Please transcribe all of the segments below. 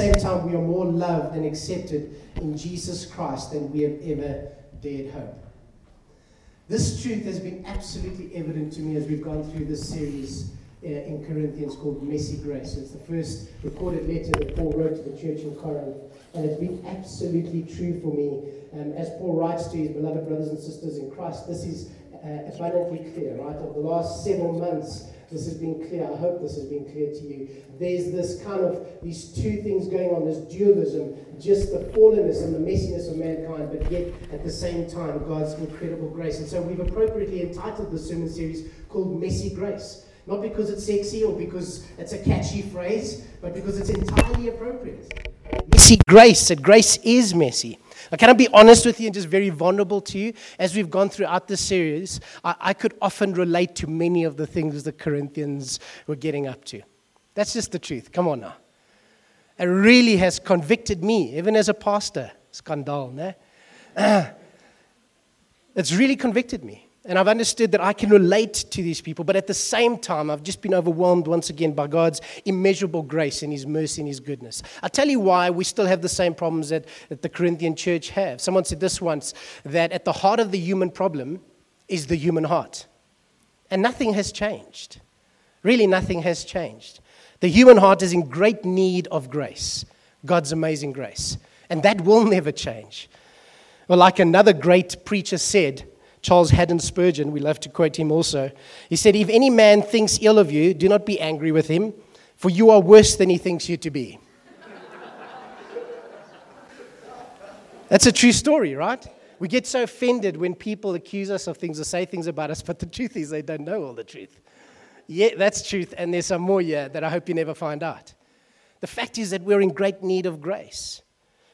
same time, we are more loved and accepted in Jesus Christ than we have ever dared hope. This truth has been absolutely evident to me as we've gone through this series uh, in Corinthians called Messy Grace. It's the first recorded letter that Paul wrote to the church in Corinth, and it's been absolutely true for me. Um, as Paul writes to his beloved brothers and sisters in Christ, this is uh, abundantly clear, right? Over the last several months, this has been clear. I hope this has been clear to you. There's this kind of, these two things going on, this dualism, just the fallenness and the messiness of mankind, but yet at the same time, God's incredible grace. And so we've appropriately entitled this sermon series called Messy Grace. Not because it's sexy or because it's a catchy phrase, but because it's entirely appropriate. Messy grace, that grace is messy. Can I be honest with you and just very vulnerable to you? As we've gone throughout this series, I, I could often relate to many of the things the Corinthians were getting up to. That's just the truth. Come on now. It really has convicted me, even as a pastor. Scandal, ne? it's really convicted me. And I've understood that I can relate to these people, but at the same time, I've just been overwhelmed once again by God's immeasurable grace and His mercy and His goodness. I'll tell you why we still have the same problems that, that the Corinthian church have. Someone said this once that at the heart of the human problem is the human heart. And nothing has changed. Really, nothing has changed. The human heart is in great need of grace, God's amazing grace. And that will never change. Well, like another great preacher said, Charles Haddon Spurgeon, we love to quote him also. He said, If any man thinks ill of you, do not be angry with him, for you are worse than he thinks you to be. That's a true story, right? We get so offended when people accuse us of things or say things about us, but the truth is they don't know all the truth. Yeah, that's truth, and there's some more yeah that I hope you never find out. The fact is that we're in great need of grace.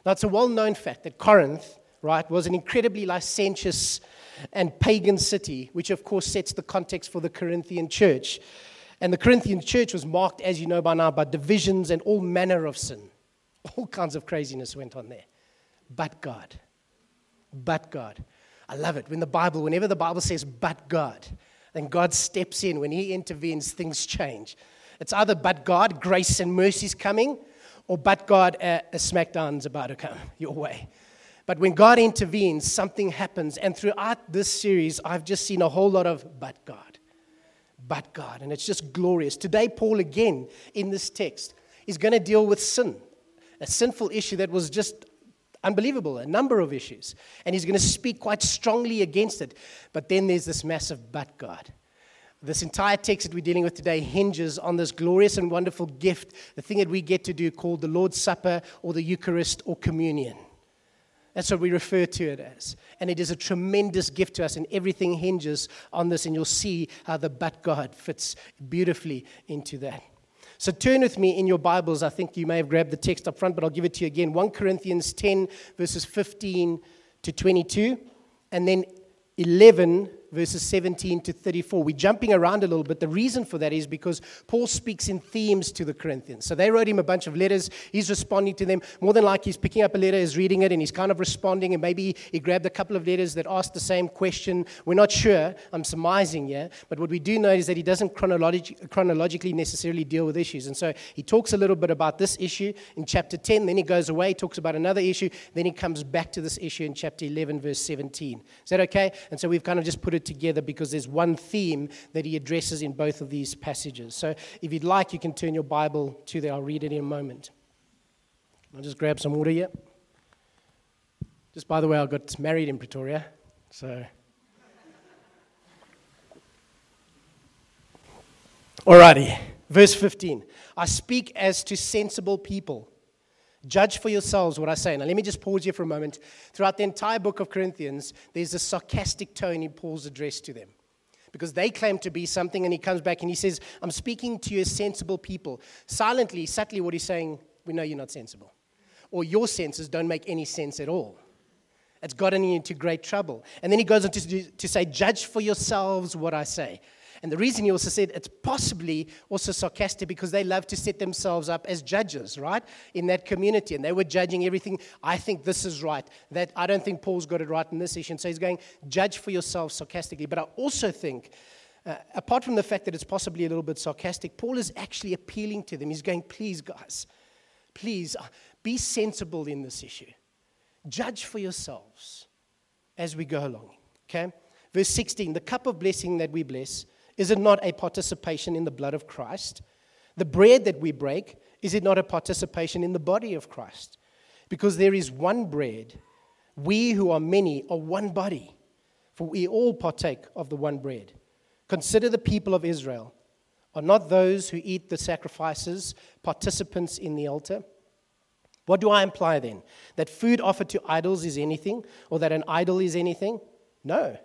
Now, it's a well known fact that Corinth, right, was an incredibly licentious and pagan city, which of course sets the context for the Corinthian church. And the Corinthian church was marked, as you know by now, by divisions and all manner of sin. All kinds of craziness went on there. But God. But God. I love it. When the Bible, whenever the Bible says, but God, then God steps in. When He intervenes, things change. It's either but God, grace and mercy is coming, or but God, a, a smackdown's about to come your way. But when God intervenes, something happens. And throughout this series, I've just seen a whole lot of but God. But God. And it's just glorious. Today, Paul, again, in this text, is going to deal with sin, a sinful issue that was just unbelievable, a number of issues. And he's going to speak quite strongly against it. But then there's this massive but God. This entire text that we're dealing with today hinges on this glorious and wonderful gift, the thing that we get to do called the Lord's Supper or the Eucharist or communion. That's what we refer to it as. And it is a tremendous gift to us, and everything hinges on this, and you'll see how the but God fits beautifully into that. So turn with me in your Bibles. I think you may have grabbed the text up front, but I'll give it to you again. 1 Corinthians 10, verses 15 to 22, and then 11, verses 17 to 34. We're jumping around a little bit. The reason for that is because Paul speaks in themes to the Corinthians. So they wrote him a bunch of letters. He's responding to them. More than like he's picking up a letter, he's reading it, and he's kind of responding. And maybe he grabbed a couple of letters that asked the same question. We're not sure. I'm surmising here. But what we do know is that he doesn't chronologi- chronologically necessarily deal with issues. And so he talks a little bit about this issue in chapter 10. Then he goes away, talks about another issue. Then he comes back to this issue in chapter 11, verse 17. Is that okay? And so we've kind of just put it together because there's one theme that he addresses in both of these passages. So if you'd like, you can turn your Bible to there. I'll read it in a moment. I'll just grab some water here. Just by the way, I got married in Pretoria, so. Alrighty, verse 15. I speak as to sensible people. Judge for yourselves what I say. Now, let me just pause here for a moment. Throughout the entire book of Corinthians, there's a sarcastic tone in Paul's address to them because they claim to be something, and he comes back and he says, I'm speaking to you as sensible people. Silently, subtly, what he's saying, we know you're not sensible. Or your senses don't make any sense at all. It's gotten you into great trouble. And then he goes on to, to say, Judge for yourselves what I say. And the reason he also said it's possibly also sarcastic because they love to set themselves up as judges, right, in that community. And they were judging everything. I think this is right. That I don't think Paul's got it right in this issue. And so he's going, judge for yourself sarcastically. But I also think, uh, apart from the fact that it's possibly a little bit sarcastic, Paul is actually appealing to them. He's going, please, guys, please uh, be sensible in this issue. Judge for yourselves as we go along. Okay? Verse 16 The cup of blessing that we bless, is it not a participation in the blood of Christ? The bread that we break, is it not a participation in the body of Christ? Because there is one bread. We who are many are one body, for we all partake of the one bread. Consider the people of Israel. Are not those who eat the sacrifices participants in the altar? What do I imply then? That food offered to idols is anything, or that an idol is anything? No.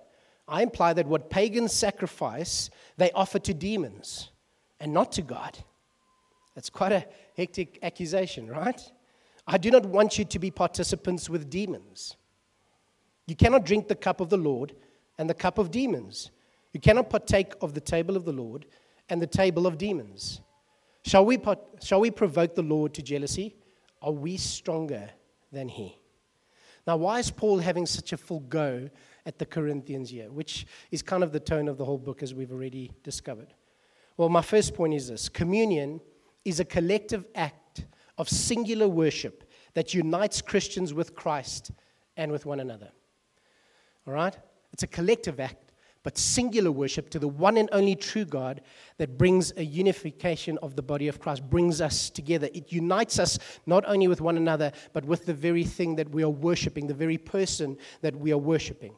I imply that what pagans sacrifice, they offer to demons and not to God. That's quite a hectic accusation, right? I do not want you to be participants with demons. You cannot drink the cup of the Lord and the cup of demons. You cannot partake of the table of the Lord and the table of demons. Shall we, shall we provoke the Lord to jealousy? Are we stronger than he? Now, why is Paul having such a full go at the Corinthians here, which is kind of the tone of the whole book, as we've already discovered? Well, my first point is this communion is a collective act of singular worship that unites Christians with Christ and with one another. All right? It's a collective act, but singular worship to the one and only true God that brings a unification of the body of Christ, brings us together. It unites us not only with one another, but with the very thing that we are worshiping, the very person that we are worshiping.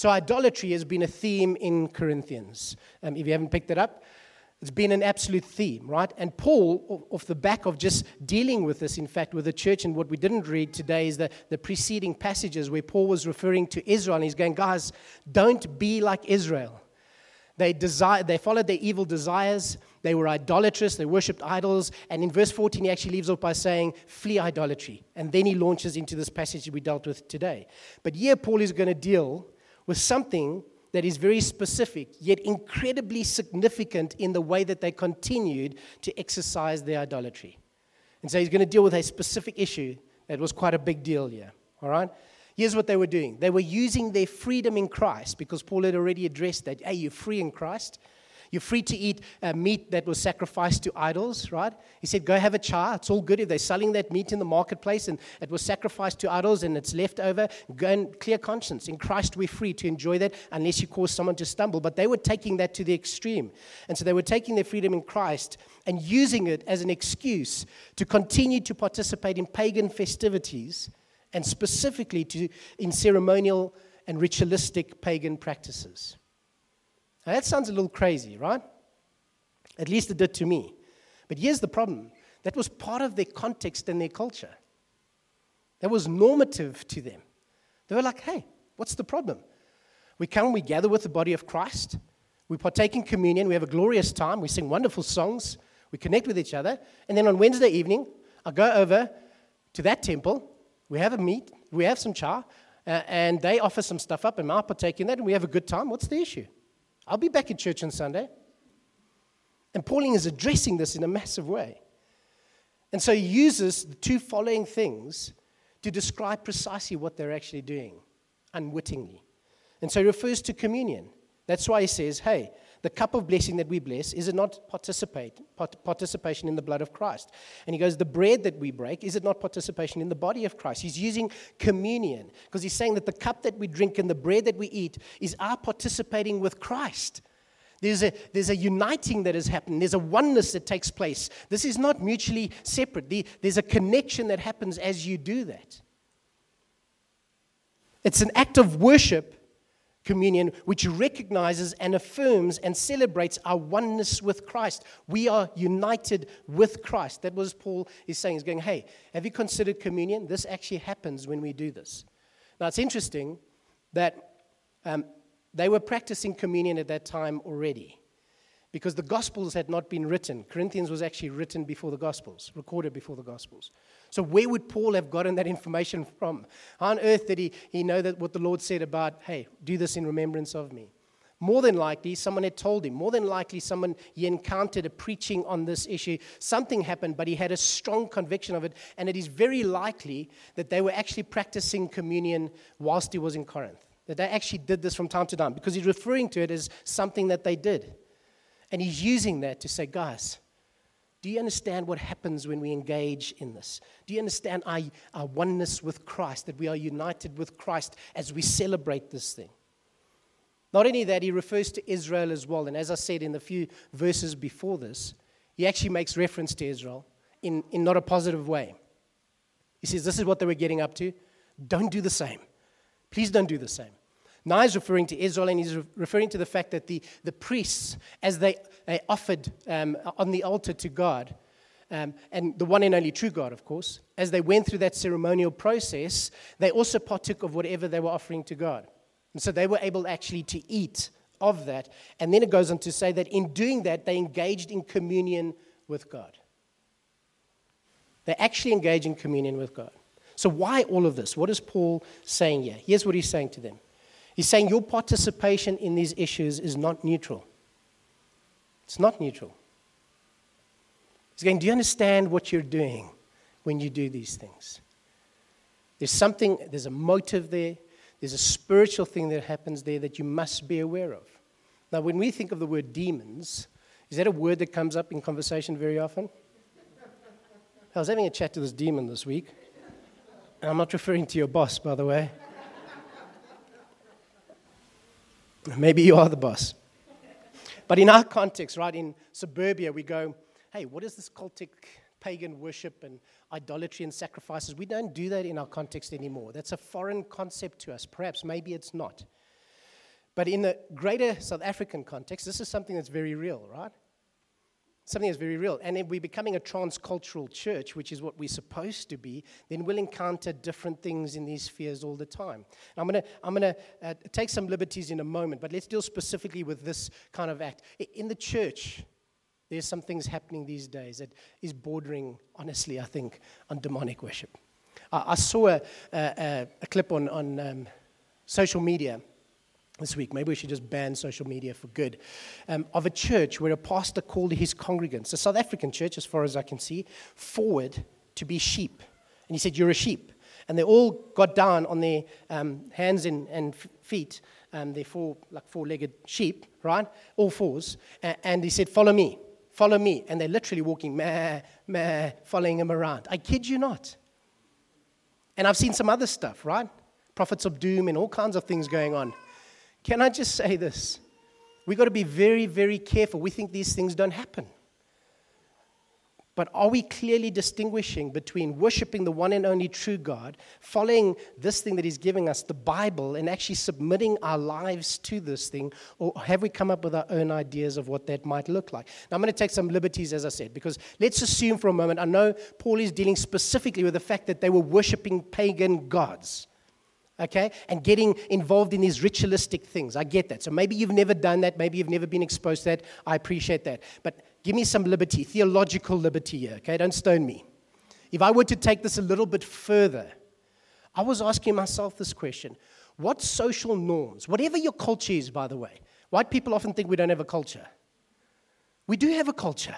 So, idolatry has been a theme in Corinthians. Um, if you haven't picked it up, it's been an absolute theme, right? And Paul, off the back of just dealing with this, in fact, with the church, and what we didn't read today is the, the preceding passages where Paul was referring to Israel, and he's going, guys, don't be like Israel. They, desire, they followed their evil desires. They were idolatrous. They worshipped idols. And in verse 14, he actually leaves off by saying, flee idolatry. And then he launches into this passage we dealt with today. But here, Paul is going to deal with something that is very specific, yet incredibly significant in the way that they continued to exercise their idolatry. And so he's going to deal with a specific issue that was quite a big deal here. All right? Here's what they were doing they were using their freedom in Christ because Paul had already addressed that. Hey, you're free in Christ. You're free to eat uh, meat that was sacrificed to idols, right? He said, go have a char. It's all good. If they're selling that meat in the marketplace and it was sacrificed to idols and it's left over, go and clear conscience. In Christ, we're free to enjoy that unless you cause someone to stumble. But they were taking that to the extreme. And so they were taking their freedom in Christ and using it as an excuse to continue to participate in pagan festivities and specifically to, in ceremonial and ritualistic pagan practices. Now, that sounds a little crazy, right? At least it did to me. But here's the problem that was part of their context and their culture. That was normative to them. They were like, hey, what's the problem? We come, we gather with the body of Christ, we partake in communion, we have a glorious time, we sing wonderful songs, we connect with each other, and then on Wednesday evening, I go over to that temple, we have a meat, we have some char, uh, and they offer some stuff up, and I partake in that, and we have a good time. What's the issue? I'll be back at church on Sunday. And Pauline is addressing this in a massive way. And so he uses the two following things to describe precisely what they're actually doing unwittingly. And so he refers to communion. That's why he says, hey, the cup of blessing that we bless, is it not participate, participation in the blood of Christ? And he goes, the bread that we break, is it not participation in the body of Christ? He's using communion because he's saying that the cup that we drink and the bread that we eat is our participating with Christ. There's a, there's a uniting that has happened. There's a oneness that takes place. This is not mutually separate. The, there's a connection that happens as you do that. It's an act of worship communion, which recognizes and affirms and celebrates our oneness with Christ. We are united with Christ. That was Paul is saying. He's going, hey, have you considered communion? This actually happens when we do this. Now, it's interesting that um, they were practicing communion at that time already because the Gospels had not been written. Corinthians was actually written before the Gospels, recorded before the Gospels. So, where would Paul have gotten that information from? How on earth did he, he know that what the Lord said about, hey, do this in remembrance of me? More than likely, someone had told him. More than likely, someone he encountered a preaching on this issue. Something happened, but he had a strong conviction of it. And it is very likely that they were actually practicing communion whilst he was in Corinth. That they actually did this from time to time because he's referring to it as something that they did. And he's using that to say, guys, Do you understand what happens when we engage in this? Do you understand our, our oneness with Christ, that we are united with Christ as we celebrate this thing? Not only that, he refers to Israel as well. And as I said in the few verses before this, he actually makes reference to Israel in, in not a positive way. He says, This is what they were getting up to. Don't do the same. Please don't do the same. Now he's referring to Israel, and he's referring to the fact that the, the priests, as they, they offered um, on the altar to God, um, and the one and only true God, of course, as they went through that ceremonial process, they also partook of whatever they were offering to God. And so they were able actually to eat of that. And then it goes on to say that in doing that, they engaged in communion with God. They actually engage in communion with God. So, why all of this? What is Paul saying here? Here's what he's saying to them He's saying your participation in these issues is not neutral. It's not neutral. He's going, Do you understand what you're doing when you do these things? There's something, there's a motive there, there's a spiritual thing that happens there that you must be aware of. Now, when we think of the word demons, is that a word that comes up in conversation very often? I was having a chat to this demon this week. And I'm not referring to your boss, by the way. Maybe you are the boss. But in our context, right, in suburbia, we go, hey, what is this cultic pagan worship and idolatry and sacrifices? We don't do that in our context anymore. That's a foreign concept to us. Perhaps, maybe it's not. But in the greater South African context, this is something that's very real, right? Something that's very real. And if we're becoming a transcultural church, which is what we're supposed to be, then we'll encounter different things in these spheres all the time. And I'm going to I'm gonna, uh, take some liberties in a moment, but let's deal specifically with this kind of act. In the church, there's some things happening these days that is bordering, honestly, I think, on demonic worship. I, I saw a, a, a, clip on, on um, social media this week. Maybe we should just ban social media for good. Um, of a church where a pastor called his congregants, a South African church, as far as I can see, forward to be sheep. And he said, You're a sheep. And they all got down on their um, hands and, and feet, um, they're four, like four legged sheep, right? All fours. and he said, Follow me, follow me. And they're literally walking, meh, meh, following him around. I kid you not. And I've seen some other stuff, right? Prophets of doom and all kinds of things going on. Can I just say this? We've got to be very, very careful. We think these things don't happen. But are we clearly distinguishing between worshiping the one and only true God, following this thing that He's giving us, the Bible, and actually submitting our lives to this thing? Or have we come up with our own ideas of what that might look like? Now, I'm going to take some liberties, as I said, because let's assume for a moment, I know Paul is dealing specifically with the fact that they were worshiping pagan gods okay, and getting involved in these ritualistic things. I get that. So maybe you've never done that. Maybe you've never been exposed to that. I appreciate that. But give me some liberty, theological liberty here, okay? Don't stone me. If I were to take this a little bit further, I was asking myself this question What social norms, whatever your culture is, by the way, white people often think we don't have a culture. We do have a culture.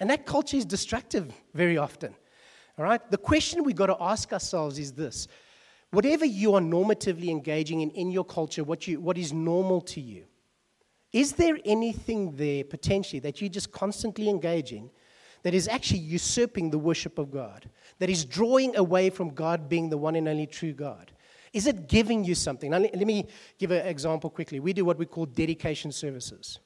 And that culture is destructive very often. All right? The question we've got to ask ourselves is this whatever you are normatively engaging in in your culture, what, you, what is normal to you, is there anything there potentially that you just constantly engage in that is actually usurping the worship of God, that is drawing away from God being the one and only true God? Is it giving you something? Now, let me give an example quickly. We do what we call dedication services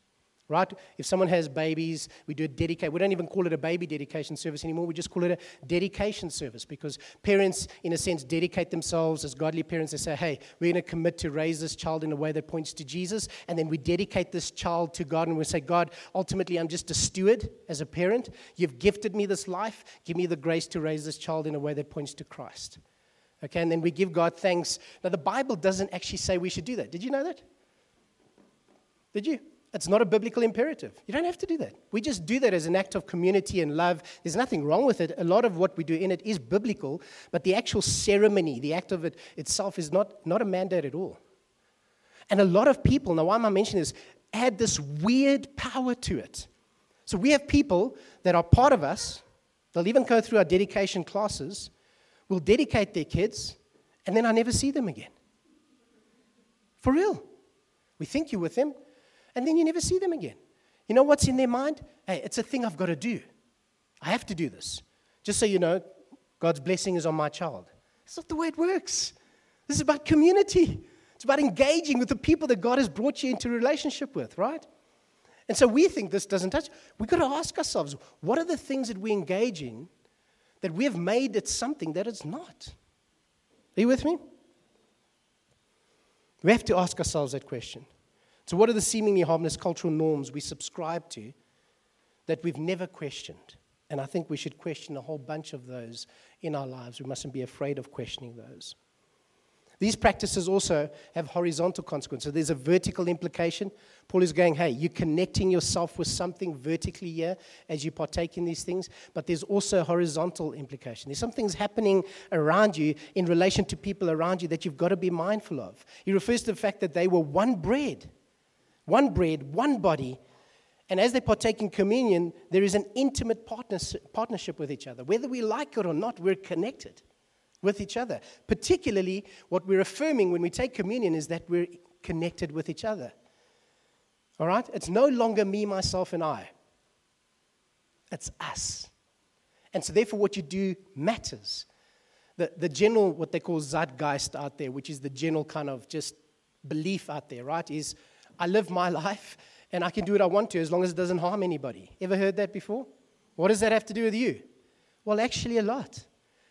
right? If someone has babies, we do a dedicate. We don't even call it a baby dedication service anymore. We just call it a dedication service because parents, in a sense, dedicate themselves as godly parents. They say, hey, we're going to commit to raise this child in a way that points to Jesus. And then we dedicate this child to God and we say, God, ultimately, I'm just a steward as a parent. You've gifted me this life. Give me the grace to raise this child in a way that points to Christ. Okay, and then we give God thanks. Now, the Bible doesn't actually say we should do that. Did you know that? Did you? It's not a biblical imperative. You don't have to do that. We just do that as an act of community and love. There's nothing wrong with it. A lot of what we do in it is biblical, but the actual ceremony, the act of it itself, is not, not a mandate at all. And a lot of people, now why am I mentioning this, add this weird power to it. So we have people that are part of us, they'll even go through our dedication classes, will dedicate their kids, and then I never see them again. For real. We think you're with them, and then you never see them again. You know what's in their mind? Hey, it's a thing I've got to do. I have to do this. Just so you know, God's blessing is on my child. That's not the way it works. This is about community. It's about engaging with the people that God has brought you into relationship with, right? And so we think this doesn't touch. We've got to ask ourselves what are the things that we engage in that we have made it something that it's not? Are you with me? We have to ask ourselves that question. So, what are the seemingly harmless cultural norms we subscribe to that we've never questioned? And I think we should question a whole bunch of those in our lives. We mustn't be afraid of questioning those. These practices also have horizontal consequences. There's a vertical implication. Paul is going, hey, you're connecting yourself with something vertically here as you partake in these things, but there's also a horizontal implication. There's some things happening around you in relation to people around you that you've got to be mindful of. He refers to the fact that they were one bread, one bread, one body. And as they partake in communion, there is an intimate partnership with each other. Whether we like it or not, we're connected with each other. Particularly, what we're affirming when we take communion is that we're connected with each other. All right? It's no longer me, myself, and I. It's us. And so, therefore, what you do matters. The, the general, what they call zeitgeist out there, which is the general kind of just belief out there, right? Is I live my life and I can do what I want to as long as it doesn't harm anybody. Ever heard that before? What does that have to do with you? Well, actually, a lot.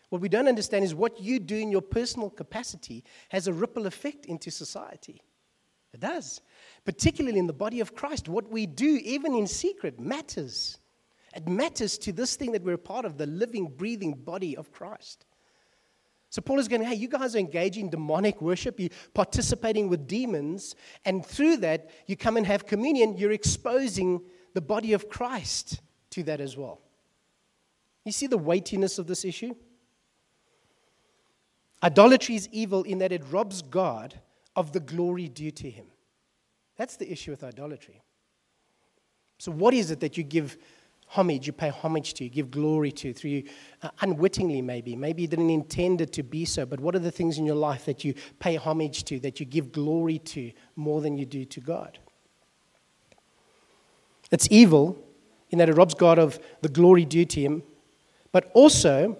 What we don't understand is what you do in your personal capacity has a ripple effect into society. It does. Particularly in the body of Christ. What we do, even in secret, matters. It matters to this thing that we're a part of, the living, breathing body of Christ. So Paul is going, hey, you guys are engaging demonic worship, you're participating with demons, and through that, you come and have communion, you're exposing the body of Christ to that as well. You see the weightiness of this issue? Idolatry is evil in that it robs God of the glory due to him. That's the issue with idolatry. So, what is it that you give homage, you pay homage to, you give glory to through uh, unwittingly, maybe? Maybe you didn't intend it to be so, but what are the things in your life that you pay homage to, that you give glory to more than you do to God? It's evil in that it robs God of the glory due to him, but also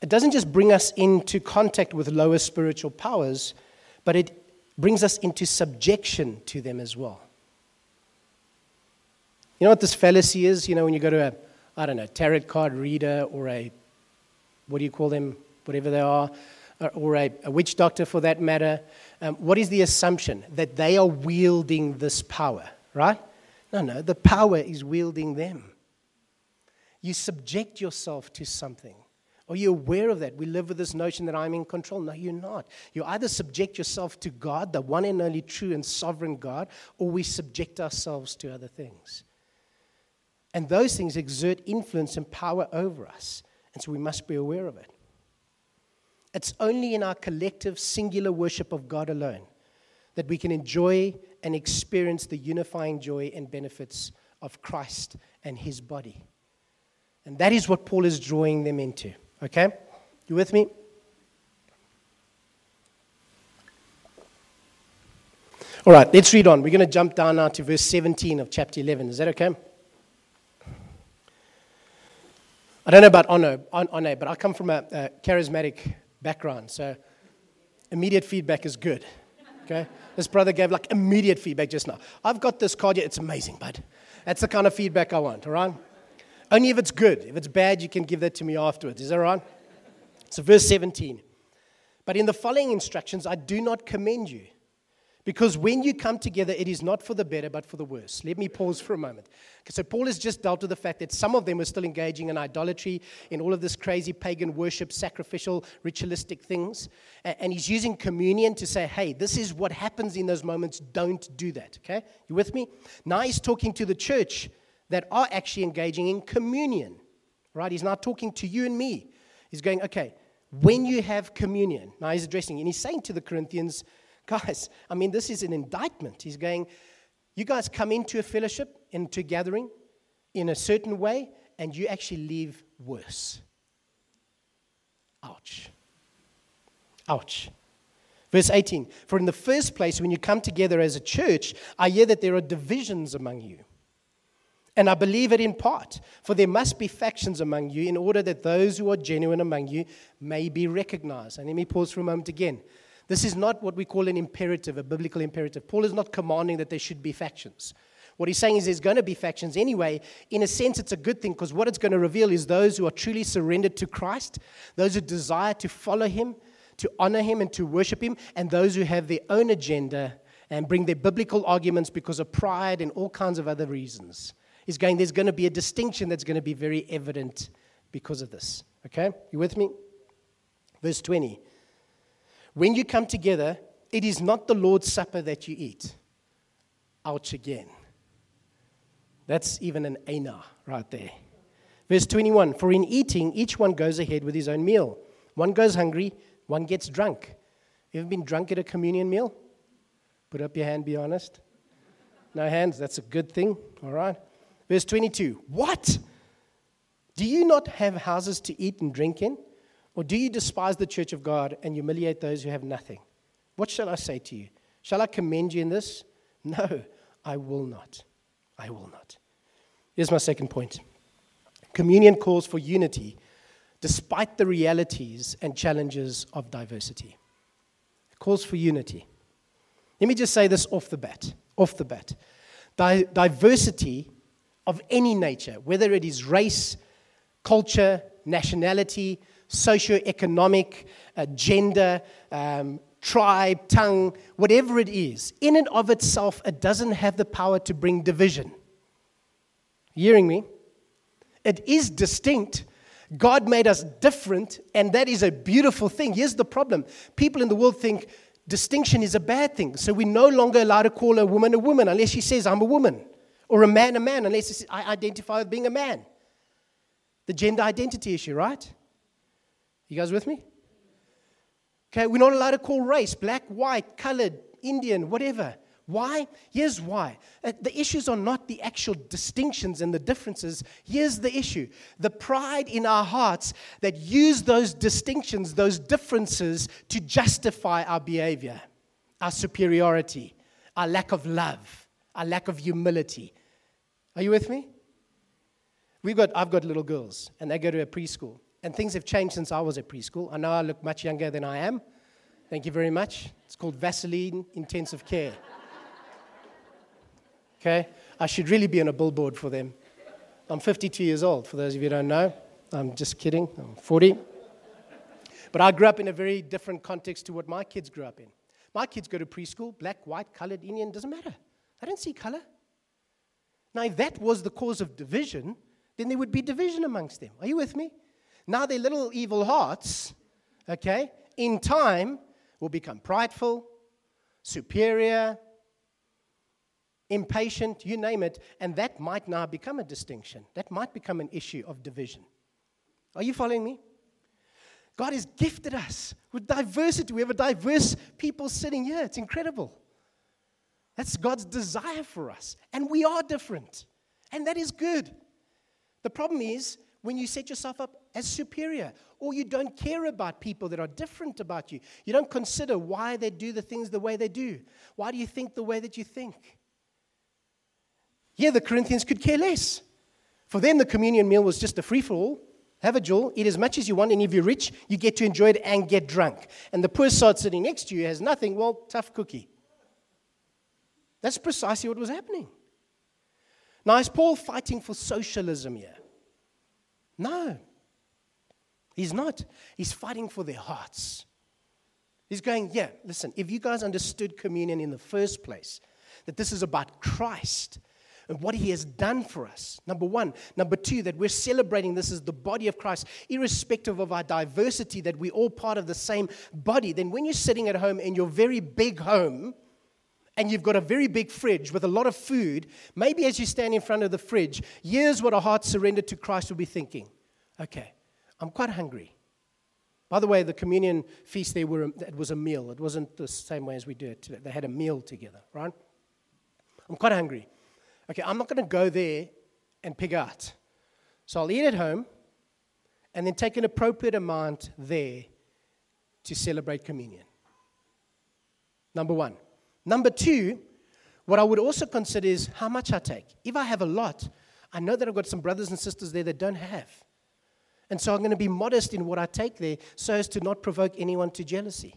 it doesn't just bring us into contact with lower spiritual powers, but it brings us into subjection to them as well. You know what this fallacy is? You know, when you go to a, I don't know, tarot card reader or a, what do you call them? Whatever they are, or a, a witch doctor for that matter. Um, what is the assumption? That they are wielding this power, right? No, no, the power is wielding them. You subject yourself to something. Are you aware of that? We live with this notion that I'm in control. No, you're not. You either subject yourself to God, the one and only true and sovereign God, or we subject ourselves to other things. And those things exert influence and power over us. And so we must be aware of it. It's only in our collective, singular worship of God alone that we can enjoy and experience the unifying joy and benefits of Christ and his body. And that is what Paul is drawing them into. Okay? You with me? All right, let's read on. We're going to jump down now to verse 17 of chapter 11. Is that okay? I don't know about Ono, Ono but I come from a, a charismatic background, so immediate feedback is good. Okay? This brother gave like immediate feedback just now. I've got this card yet. It's amazing, bud. That's the kind of feedback I want, all right? Only if it's good. If it's bad, you can give that to me afterwards. Is that right? So, verse 17. But in the following instructions, I do not commend you. Because when you come together, it is not for the better, but for the worse. Let me pause for a moment. So, Paul has just dealt with the fact that some of them were still engaging in idolatry, in all of this crazy pagan worship, sacrificial, ritualistic things. And he's using communion to say, hey, this is what happens in those moments. Don't do that. Okay? You with me? Now he's talking to the church that are actually engaging in communion, right? He's not talking to you and me. He's going, okay, when you have communion, now he's addressing, and he's saying to the Corinthians, guys, I mean, this is an indictment. He's going, you guys come into a fellowship, into a gathering in a certain way, and you actually leave worse. Ouch. Ouch. Verse 18 For in the first place, when you come together as a church, I hear that there are divisions among you And I believe it in part, for there must be factions among you in order that those who are genuine among you may be recognized. And let me pause for a moment again. This is not what we call an imperative, a biblical imperative. Paul is not commanding that there should be factions. What he's saying is there's going to be factions anyway. In a sense, it's a good thing because what it's going to reveal is those who are truly surrendered to Christ, those who desire to follow him, to honor him, and to worship him, and those who have their own agenda and bring their biblical arguments because of pride and all kinds of other reasons. He's going, there's going to be a distinction that's going to be very evident because of this. Okay? You with me? Verse 20. When you come together, it is not the Lord's Supper that you eat. Ouch again. That's even an ana right there. Verse 21 For in eating, each one goes ahead with his own meal. One goes hungry, one gets drunk. You ever been drunk at a communion meal? Put up your hand, be honest. No hands, that's a good thing. All right. Verse 22 What? Do you not have houses to eat and drink in? Or do you despise the church of God and humiliate those who have nothing? What shall I say to you? Shall I commend you in this? No, I will not. I will not. Here's my second point communion calls for unity despite the realities and challenges of diversity. It calls for unity. Let me just say this off the bat. Off the bat. Di- diversity of any nature, whether it is race, culture, nationality, socioeconomic, uh, gender, um, tribe, tongue, whatever it is, in and of itself, it doesn't have the power to bring division. hearing me? It is distinct. God made us different, and that is a beautiful thing. Here's the problem people in the world think distinction is a bad thing. So we're no longer allowed to call a woman a woman unless she says, I'm a woman, or a man a man, unless I identify with being a man. The gender identity issue, right? You guys with me? Okay, we're not allowed to call race black, white, colored, Indian, whatever. Why? Here's why. Uh, the issues are not the actual distinctions and the differences. Here's the issue the pride in our hearts that use those distinctions, those differences to justify our behavior, our superiority, our lack of love, our lack of humility. Are you with me? We've got, I've got little girls, and they go to a preschool. And things have changed since I was at preschool. I know I look much younger than I am. Thank you very much. It's called Vaseline Intensive Care. Okay? I should really be on a billboard for them. I'm 52 years old, for those of you who don't know. I'm just kidding. I'm 40. But I grew up in a very different context to what my kids grew up in. My kids go to preschool, black, white, colored, Indian, doesn't matter. I don't see color. Now, if that was the cause of division, then there would be division amongst them. Are you with me? Now their little evil hearts, okay, in time will become prideful, superior, impatient, you name it, and that might now become a distinction. That might become an issue of division. Are you following me? God has gifted us with diversity. We have a diverse people sitting here. It's incredible. That's God's desire for us. And we are different. And that is good. The problem is when you set yourself up as superior or you don't care about people that are different about you. You don't consider why they do the things the way they do. Why do you think the way that you think? Yeah, the Corinthians could care less. For them, the communion meal was just a free for all. Have a jewel, eat as much as you want, and if you're rich, you get to enjoy it and get drunk. And the poor sod sitting next to you has nothing, well, tough cookie. That's precisely what was happening. Now, is Paul fighting for socialism here? No. He's not. He's fighting for their hearts. He's going, yeah, listen, if you guys understood communion in the first place, that this is about Christ and what he has done for us, number one. Number two, that we're celebrating this as the body of Christ, irrespective of our diversity, that we're all part of the same body, then when you're sitting at home in your very big home, and you've got a very big fridge with a lot of food, maybe as you stand in front of the fridge, here's what a heart surrendered to Christ will be thinking okay, I'm quite hungry. By the way, the communion feast there were, it was a meal. It wasn't the same way as we do it today. They had a meal together, right? I'm quite hungry. Okay, I'm not going to go there and pig out. So I'll eat at home and then take an appropriate amount there to celebrate communion. Number one. Number two, what I would also consider is how much I take. If I have a lot, I know that I've got some brothers and sisters there that don't have. And so I'm going to be modest in what I take there so as to not provoke anyone to jealousy.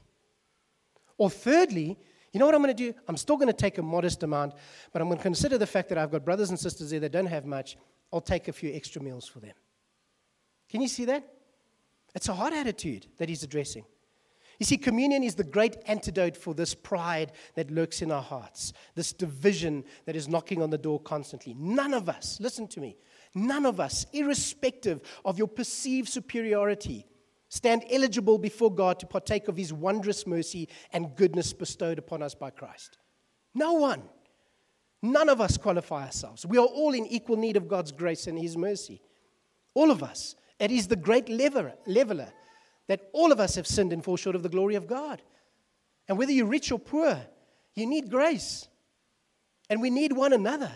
Or thirdly, you know what I'm going to do? I'm still going to take a modest amount, but I'm going to consider the fact that I've got brothers and sisters there that don't have much. I'll take a few extra meals for them. Can you see that? It's a hard attitude that he's addressing. You see, communion is the great antidote for this pride that lurks in our hearts, this division that is knocking on the door constantly. None of us, listen to me, none of us, irrespective of your perceived superiority, stand eligible before God to partake of his wondrous mercy and goodness bestowed upon us by Christ. No one. None of us qualify ourselves. We are all in equal need of God's grace and his mercy. All of us. It is the great leveler, leveler that all of us have sinned and fall short of the glory of God. And whether you're rich or poor, you need grace. And we need one another.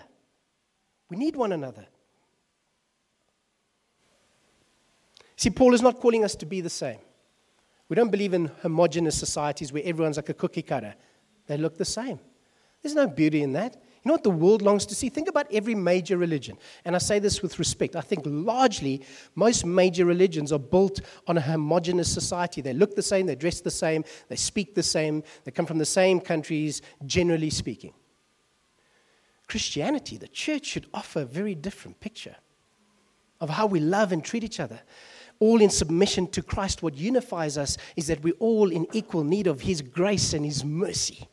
We need one another. See, Paul is not calling us to be the same. We don't believe in homogenous societies where everyone's like a cookie cutter. They look the same. There's no beauty in that. You know what the world longs to see? Think about every major religion. And I say this with respect. I think largely most major religions are built on a homogenous society. They look the same, they dress the same, they speak the same, they come from the same countries, generally speaking. Christianity, the church, should offer a very different picture of how we love and treat each other. All in submission to Christ. What unifies us is that we're all in equal need of His grace and His mercy.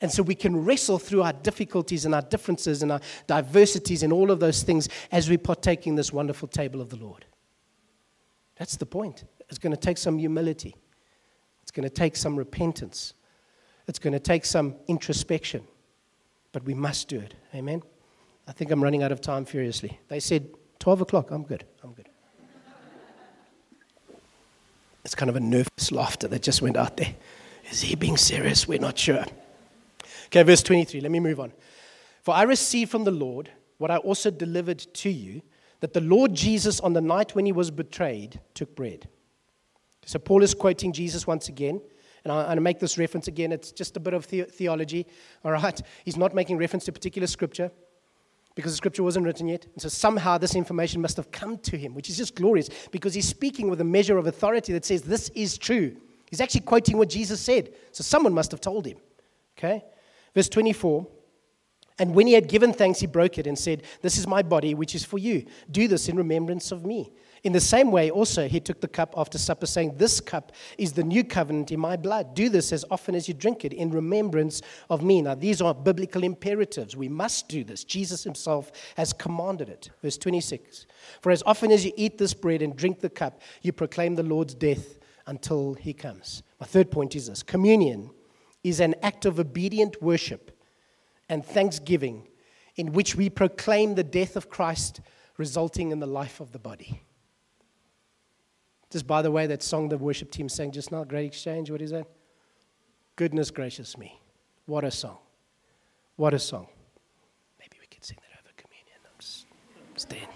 And so we can wrestle through our difficulties and our differences and our diversities and all of those things as we partake in this wonderful table of the Lord. That's the point. It's going to take some humility, it's going to take some repentance, it's going to take some introspection, but we must do it. Amen? I think I'm running out of time furiously. They said 12 o'clock. I'm good. I'm good. It's kind of a nervous laughter that just went out there. Is he being serious? We're not sure. Okay, verse 23. Let me move on. For I received from the Lord what I also delivered to you that the Lord Jesus, on the night when he was betrayed, took bread. So Paul is quoting Jesus once again. And to make this reference again. It's just a bit of the- theology, all right? He's not making reference to particular scripture because the scripture wasn't written yet. And so somehow this information must have come to him, which is just glorious because he's speaking with a measure of authority that says this is true. He's actually quoting what Jesus said. So someone must have told him. Okay? Verse 24 And when he had given thanks, he broke it and said, This is my body, which is for you. Do this in remembrance of me. In the same way, also, he took the cup after supper, saying, This cup is the new covenant in my blood. Do this as often as you drink it in remembrance of me. Now, these are biblical imperatives. We must do this. Jesus himself has commanded it. Verse 26 For as often as you eat this bread and drink the cup, you proclaim the Lord's death until he comes. My third point is this communion is an act of obedient worship and thanksgiving in which we proclaim the death of Christ, resulting in the life of the body. Just by the way, that song the worship team sang just now, Great Exchange, what is that? Goodness gracious me. What a song. What a song. Maybe we could sing that over communion. I'm just stand.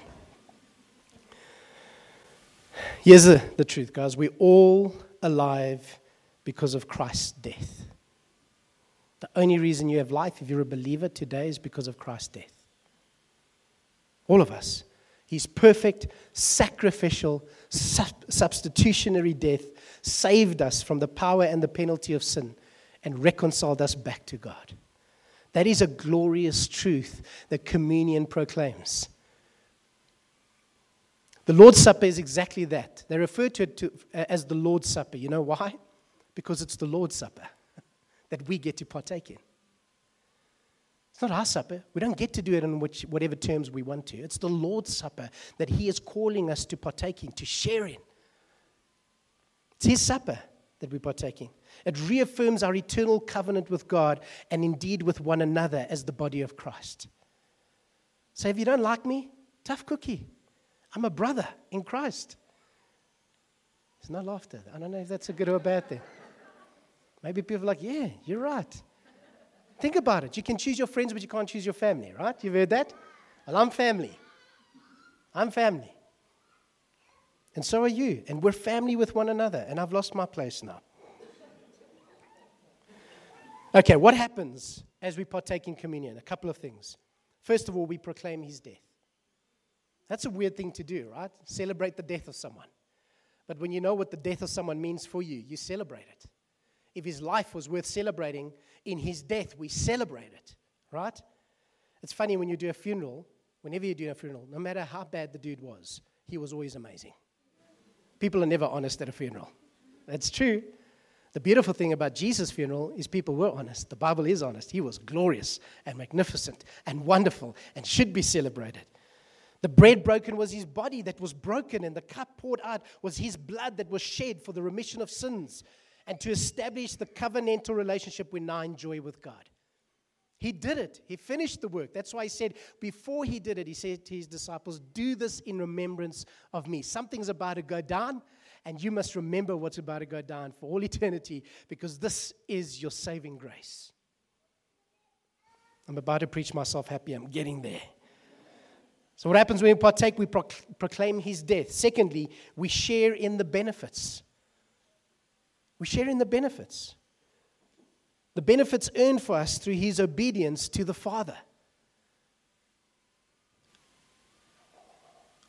Here's the, the truth, guys. We're all alive because of Christ's death. The only reason you have life, if you're a believer today, is because of Christ's death. All of us. His perfect, sacrificial, sub- substitutionary death saved us from the power and the penalty of sin and reconciled us back to God. That is a glorious truth that communion proclaims. The Lord's Supper is exactly that. They refer to it to, as the Lord's Supper. You know why? Because it's the Lord's Supper that we get to partake in. It's not our supper. We don't get to do it in which, whatever terms we want to. It's the Lord's Supper that He is calling us to partake in, to share in. It's His supper that we partake in. It reaffirms our eternal covenant with God and indeed with one another as the body of Christ. So if you don't like me, tough cookie. I'm a brother in Christ. There's no laughter. I don't know if that's a good or a bad thing. Maybe people are like, yeah, you're right. Think about it. You can choose your friends, but you can't choose your family, right? You've heard that? Well, I'm family. I'm family. And so are you. And we're family with one another. And I've lost my place now. Okay, what happens as we partake in communion? A couple of things. First of all, we proclaim his death. That's a weird thing to do, right? Celebrate the death of someone. But when you know what the death of someone means for you, you celebrate it. If his life was worth celebrating, in his death, we celebrate it, right? It's funny when you do a funeral, whenever you do a funeral, no matter how bad the dude was, he was always amazing. People are never honest at a funeral. That's true. The beautiful thing about Jesus' funeral is people were honest. The Bible is honest. He was glorious and magnificent and wonderful and should be celebrated. The bread broken was his body that was broken, and the cup poured out was his blood that was shed for the remission of sins and to establish the covenantal relationship we now enjoy with God. He did it. He finished the work. That's why he said, before he did it, he said to his disciples, Do this in remembrance of me. Something's about to go down, and you must remember what's about to go down for all eternity because this is your saving grace. I'm about to preach myself happy. I'm getting there. So, what happens when we partake? We proclaim his death. Secondly, we share in the benefits. We share in the benefits. The benefits earned for us through his obedience to the Father.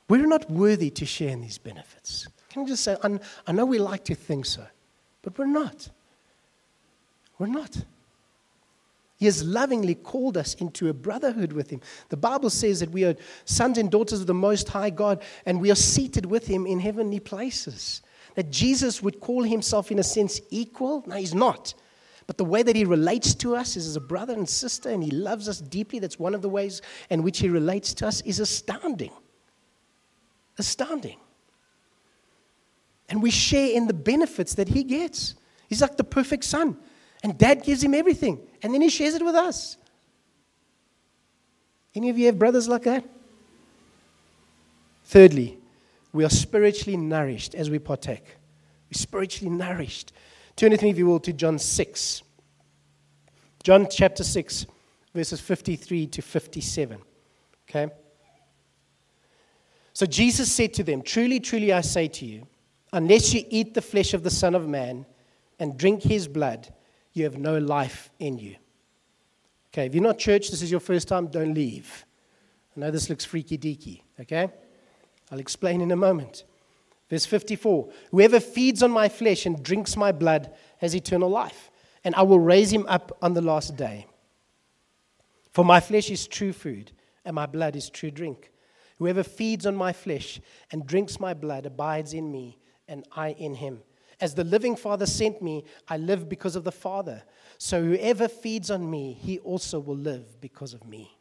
We're not worthy to share in these benefits. Can I just say, I know we like to think so, but we're not. We're not. He has lovingly called us into a brotherhood with Him. The Bible says that we are sons and daughters of the Most High God, and we are seated with Him in heavenly places. That Jesus would call Himself, in a sense, equal. No, He's not. But the way that He relates to us is as a brother and sister, and He loves us deeply. That's one of the ways in which He relates to us, is astounding. Astounding. And we share in the benefits that He gets. He's like the perfect son. And dad gives him everything. And then he shares it with us. Any of you have brothers like that? Thirdly, we are spiritually nourished as we partake. We're spiritually nourished. Turn with me, if you will, to John 6. John chapter 6, verses 53 to 57. Okay? So Jesus said to them, Truly, truly, I say to you, unless you eat the flesh of the Son of Man and drink his blood, you have no life in you. Okay, if you're not church, this is your first time, don't leave. I know this looks freaky deaky, okay? I'll explain in a moment. Verse 54 Whoever feeds on my flesh and drinks my blood has eternal life, and I will raise him up on the last day. For my flesh is true food, and my blood is true drink. Whoever feeds on my flesh and drinks my blood abides in me, and I in him. As the living Father sent me, I live because of the Father. So whoever feeds on me, he also will live because of me.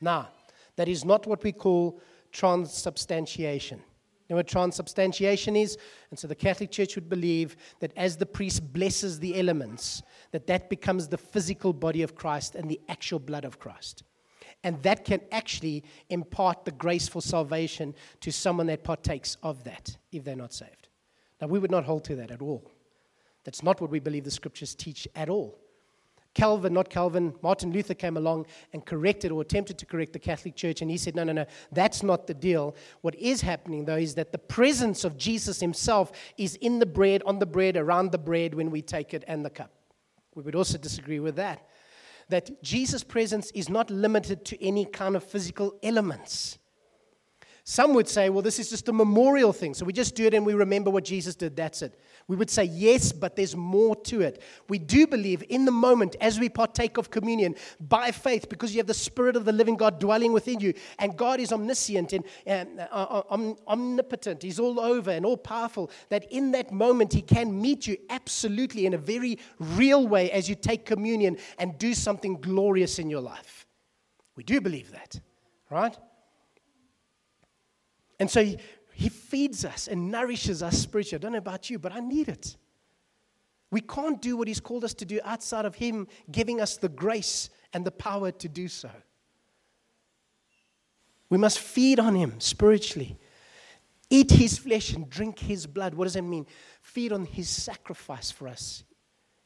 Now, that is not what we call transubstantiation. You know what transubstantiation is? And so the Catholic Church would believe that as the priest blesses the elements, that that becomes the physical body of Christ and the actual blood of Christ. And that can actually impart the grace for salvation to someone that partakes of that if they're not saved. Now, we would not hold to that at all. That's not what we believe the scriptures teach at all. Calvin, not Calvin, Martin Luther came along and corrected or attempted to correct the Catholic Church, and he said, No, no, no, that's not the deal. What is happening, though, is that the presence of Jesus himself is in the bread, on the bread, around the bread when we take it, and the cup. We would also disagree with that. That Jesus' presence is not limited to any kind of physical elements. Some would say, well, this is just a memorial thing. So we just do it and we remember what Jesus did. That's it. We would say, yes, but there's more to it. We do believe in the moment as we partake of communion by faith because you have the Spirit of the living God dwelling within you. And God is omniscient and, and uh, uh omnipotent. He's all over and all powerful. That in that moment, He can meet you absolutely in a very real way as you take communion and do something glorious in your life. We do believe that, right? And so he, feeds us and nourishes us spiritually. I don't know about you, but I need it. We can't do what He's called us to do outside of Him giving us the grace and the power to do so. We must feed on Him spiritually. Eat His flesh and drink His blood. What does that mean? Feed on His sacrifice for us,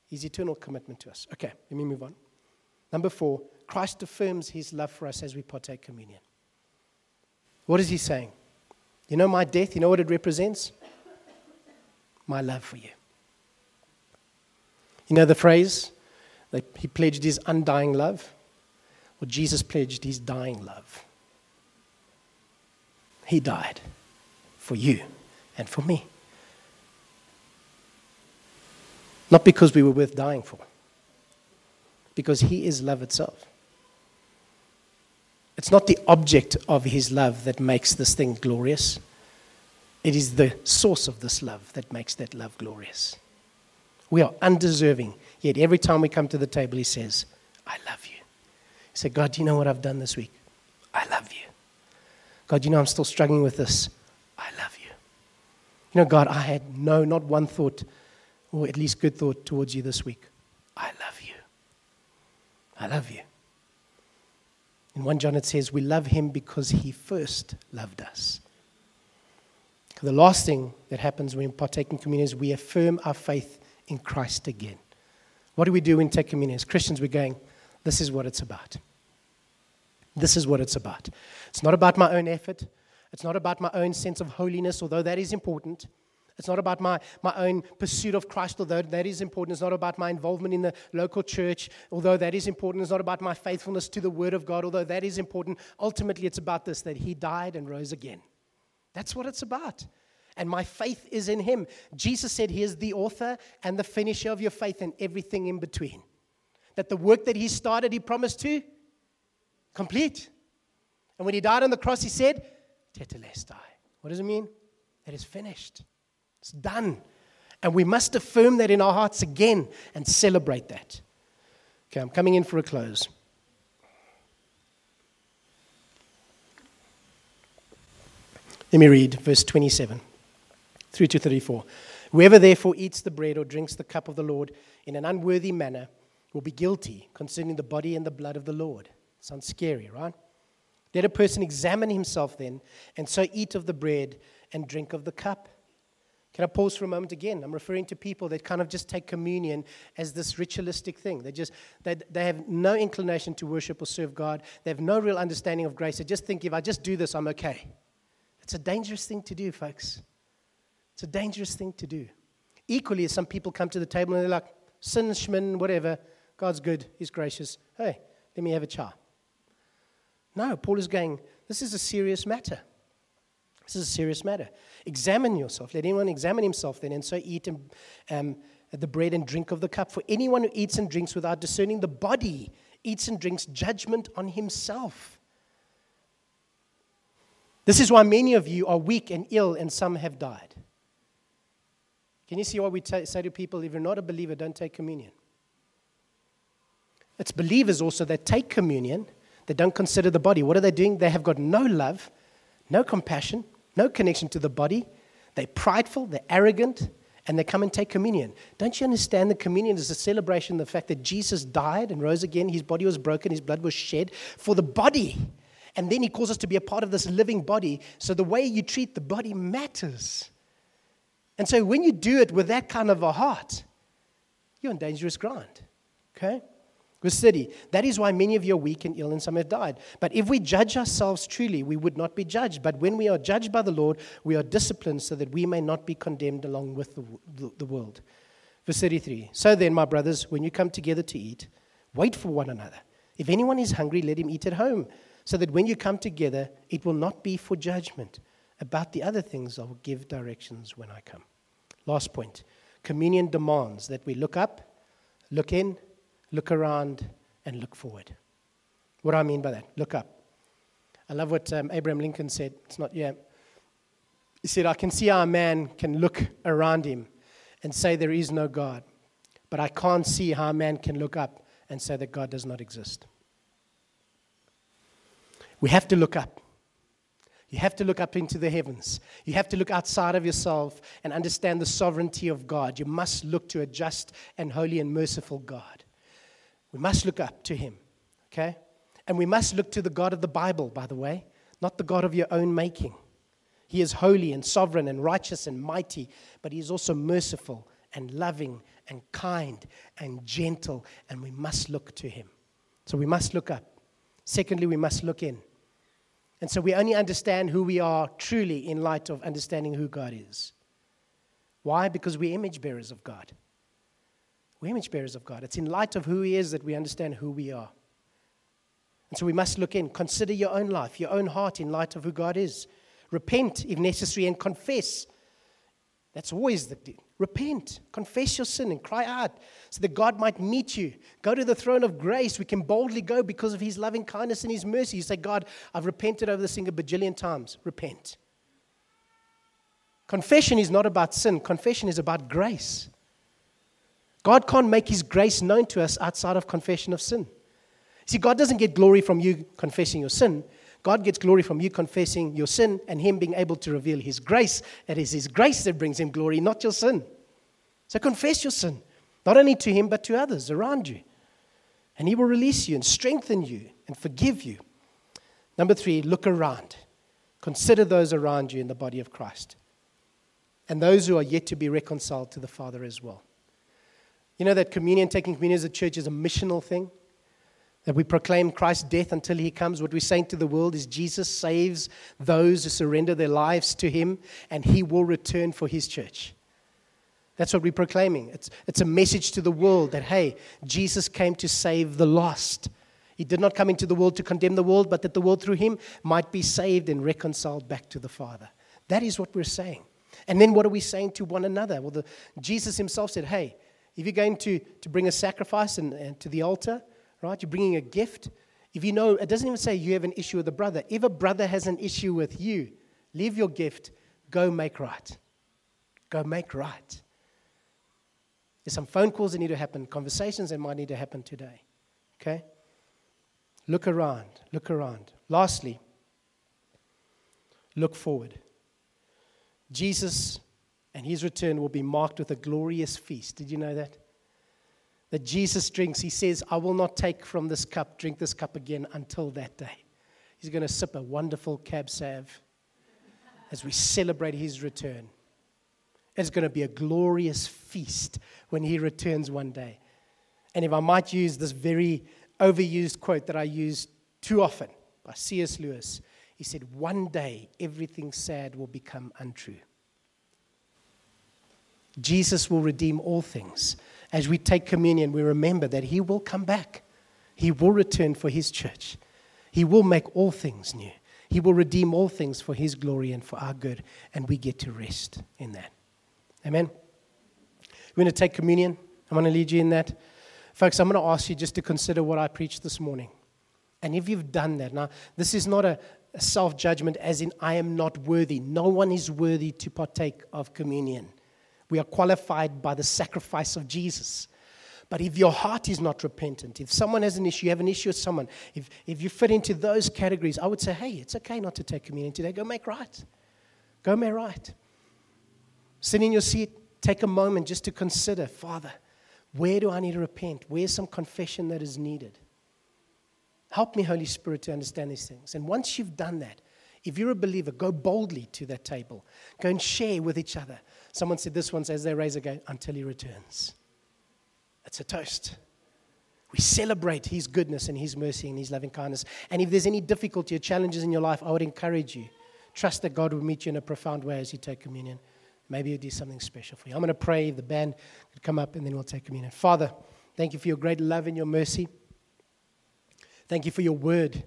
His eternal commitment to us. Okay, let me move on. Number four, Christ affirms His love for us as we partake communion. What is He saying? You know my death, you know what it represents? My love for you. You know the phrase that he pledged his undying love? Well, Jesus pledged his dying love. He died for you and for me. Not because we were worth dying for, because He is love itself. It's not the object of His love that makes this thing glorious. It is the source of this love that makes that love glorious. We are undeserving, yet every time we come to the table, He says, I love you. He said, God, do you know what I've done this week? I love you. God, you know I'm still struggling with this. I love you. You know, God, I had no, not one thought, or at least good thought towards you this week. I love you. I love you. In 1 John, it says, We love him because he first loved us. The last thing that happens when we partake in communion is we affirm our faith in Christ again. What do we do when take communion? As Christians, we're going, This is what it's about. This is what it's about. It's not about my own effort. It's not about my own sense of holiness, although that is important. It's not about my, my own pursuit of Christ, although that is important. It's not about my involvement in the local church, although that is important. It's not about my faithfulness to the Word of God, although that is important. Ultimately, it's about this that He died and rose again. That's what it's about. And my faith is in Him. Jesus said He is the author and the finisher of your faith and everything in between. That the work that He started, He promised to complete. And when He died on the cross, He said, Tetelestai. What does it mean? It is finished. It's done. And we must affirm that in our hearts again and celebrate that. Okay, I'm coming in for a close. Let me read verse 27 through to 34. Whoever therefore eats the bread or drinks the cup of the Lord in an unworthy manner will be guilty concerning the body and the blood of the Lord. Sounds scary, right? Let a person examine himself then, and so eat of the bread and drink of the cup. Can I pause for a moment again? I'm referring to people that kind of just take communion as this ritualistic thing. They just they, they have no inclination to worship or serve God. They have no real understanding of grace. They just think if I just do this, I'm okay. It's a dangerous thing to do, folks. It's a dangerous thing to do. Equally, some people come to the table and they're like, sin, shmin, whatever, God's good, He's gracious. Hey, let me have a cha. No, Paul is going, this is a serious matter. This is a serious matter. Examine yourself. Let anyone examine himself then, and so eat and, um, the bread and drink of the cup. For anyone who eats and drinks without discerning the body eats and drinks judgment on himself. This is why many of you are weak and ill, and some have died. Can you see what we t- say to people? If you're not a believer, don't take communion. It's believers also that take communion, they don't consider the body. What are they doing? They have got no love, no compassion, no connection to the body. They're prideful, they're arrogant, and they come and take communion. Don't you understand that communion is a celebration of the fact that Jesus died and rose again? His body was broken, his blood was shed for the body. And then he calls us to be a part of this living body. So the way you treat the body matters. And so when you do it with that kind of a heart, you're on dangerous ground. Okay? Verse 30, that is why many of you are weak and ill and some have died. But if we judge ourselves truly, we would not be judged. But when we are judged by the Lord, we are disciplined so that we may not be condemned along with the, the, the world. Verse 33, so then, my brothers, when you come together to eat, wait for one another. If anyone is hungry, let him eat at home, so that when you come together, it will not be for judgment. About the other things, I will give directions when I come. Last point communion demands that we look up, look in, look around, and look forward. What do I mean by that? Look up. I love what um, Abraham Lincoln said. It's not, yeah. He said, I can see how a man can look around him and say there is no God, but I can't see how a man can look up and say that God does not exist. We have to look up. You have to look up into the heavens. You have to look outside of yourself and understand the sovereignty of God. You must look to a just and holy and merciful God. We must look up to him, okay? And we must look to the God of the Bible, by the way, not the God of your own making. He is holy and sovereign and righteous and mighty, but he is also merciful and loving and kind and gentle, and we must look to him. So we must look up. Secondly, we must look in. And so we only understand who we are truly in light of understanding who God is. Why? Because we're image bearers of God. We're image bearers of God. It's in light of who He is that we understand who we are. And so we must look in. Consider your own life, your own heart in light of who God is. Repent if necessary and confess. That's always the deal. Repent, confess your sin, and cry out so that God might meet you. Go to the throne of grace. We can boldly go because of His loving kindness and His mercy. You say, God, I've repented over this thing a bajillion times. Repent. Confession is not about sin, confession is about grace. God can't make His grace known to us outside of confession of sin. See, God doesn't get glory from you confessing your sin. God gets glory from you confessing your sin and Him being able to reveal His grace. It is His grace that brings Him glory, not your sin. So confess your sin, not only to Him, but to others around you. And He will release you and strengthen you and forgive you. Number three, look around. Consider those around you in the body of Christ and those who are yet to be reconciled to the Father as well. You know that communion, taking communion as a church, is a missional thing that we proclaim Christ's death until he comes. What we're saying to the world is Jesus saves those who surrender their lives to him, and he will return for his church. That's what we're proclaiming. It's, it's a message to the world that, hey, Jesus came to save the lost. He did not come into the world to condemn the world, but that the world through him might be saved and reconciled back to the Father. That is what we're saying. And then what are we saying to one another? Well, the, Jesus himself said, hey, if you're going to, to bring a sacrifice and, and to the altar, right? You're bringing a gift. If you know, it doesn't even say you have an issue with a brother. If a brother has an issue with you, leave your gift, go make right. Go make right. There's some phone calls that need to happen, conversations that might need to happen today. Okay? Look around. Look around. Lastly, look forward. Jesus and his return will be marked with a glorious feast. Did you know that? that Jesus drinks, he says, I will not take from this cup, drink this cup again until that day. He's going to sip a wonderful cab sav as we celebrate his return. It's going to be a glorious feast when he returns one day. And if I might use this very overused quote that I use too often by C.S. Lewis, he said, One day everything sad will become untrue. Jesus will redeem all things as we take communion, we remember that He will come back. He will return for His church. He will make all things new. He will redeem all things for His glory and for our good, and we get to rest in that. Amen. We're going to take communion. I'm going to lead you in that. Folks, I'm going to ask you just to consider what I preached this morning. And if you've done that, now, this is not a, self judgment as in I am not worthy. No one is worthy to partake of communion. We are qualified by the sacrifice of Jesus. But if your heart is not repentant, if someone has an issue, you have an issue with someone, if, if you fit into those categories, I would say, hey, it's okay not to take communion today. Go make right. Go make right. Sit in your seat, take a moment just to consider, Father, where do I need to repent? Where's some confession that is needed? Help me, Holy Spirit, to understand these things. And once you've done that, if you're a believer, go boldly to that table. Go and share with each other. Someone said this once as they raise again until he returns. It's a toast. We celebrate his goodness and his mercy and his loving kindness. And if there's any difficulty or challenges in your life, I would encourage you. Trust that God will meet you in a profound way as you take communion. Maybe he'll do something special for you. I'm going to pray. The band could come up and then we'll take communion. Father, thank you for your great love and your mercy. Thank you for your word.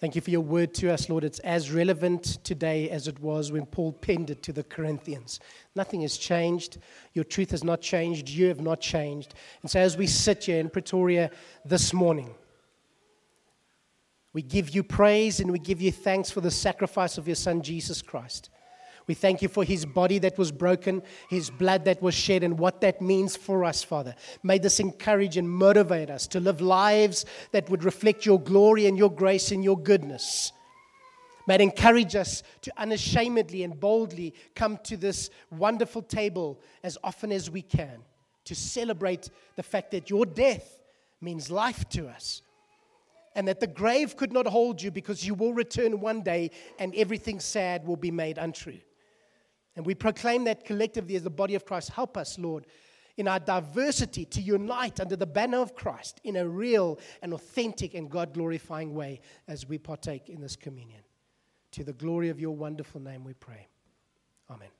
Thank you for your word to us, Lord. It's as relevant today as it was when Paul penned it to the Corinthians. Nothing has changed. Your truth has not changed. You have not changed. And so, as we sit here in Pretoria this morning, we give you praise and we give you thanks for the sacrifice of your Son, Jesus Christ. We thank you for his body that was broken, his blood that was shed, and what that means for us, Father. May this encourage and motivate us to live lives that would reflect your glory and your grace and your goodness. May it encourage us to unashamedly and boldly come to this wonderful table as often as we can to celebrate the fact that your death means life to us and that the grave could not hold you because you will return one day and everything sad will be made untrue. And we proclaim that collectively as the body of Christ. Help us, Lord, in our diversity to unite under the banner of Christ in a real and authentic and God glorifying way as we partake in this communion. To the glory of your wonderful name we pray. Amen.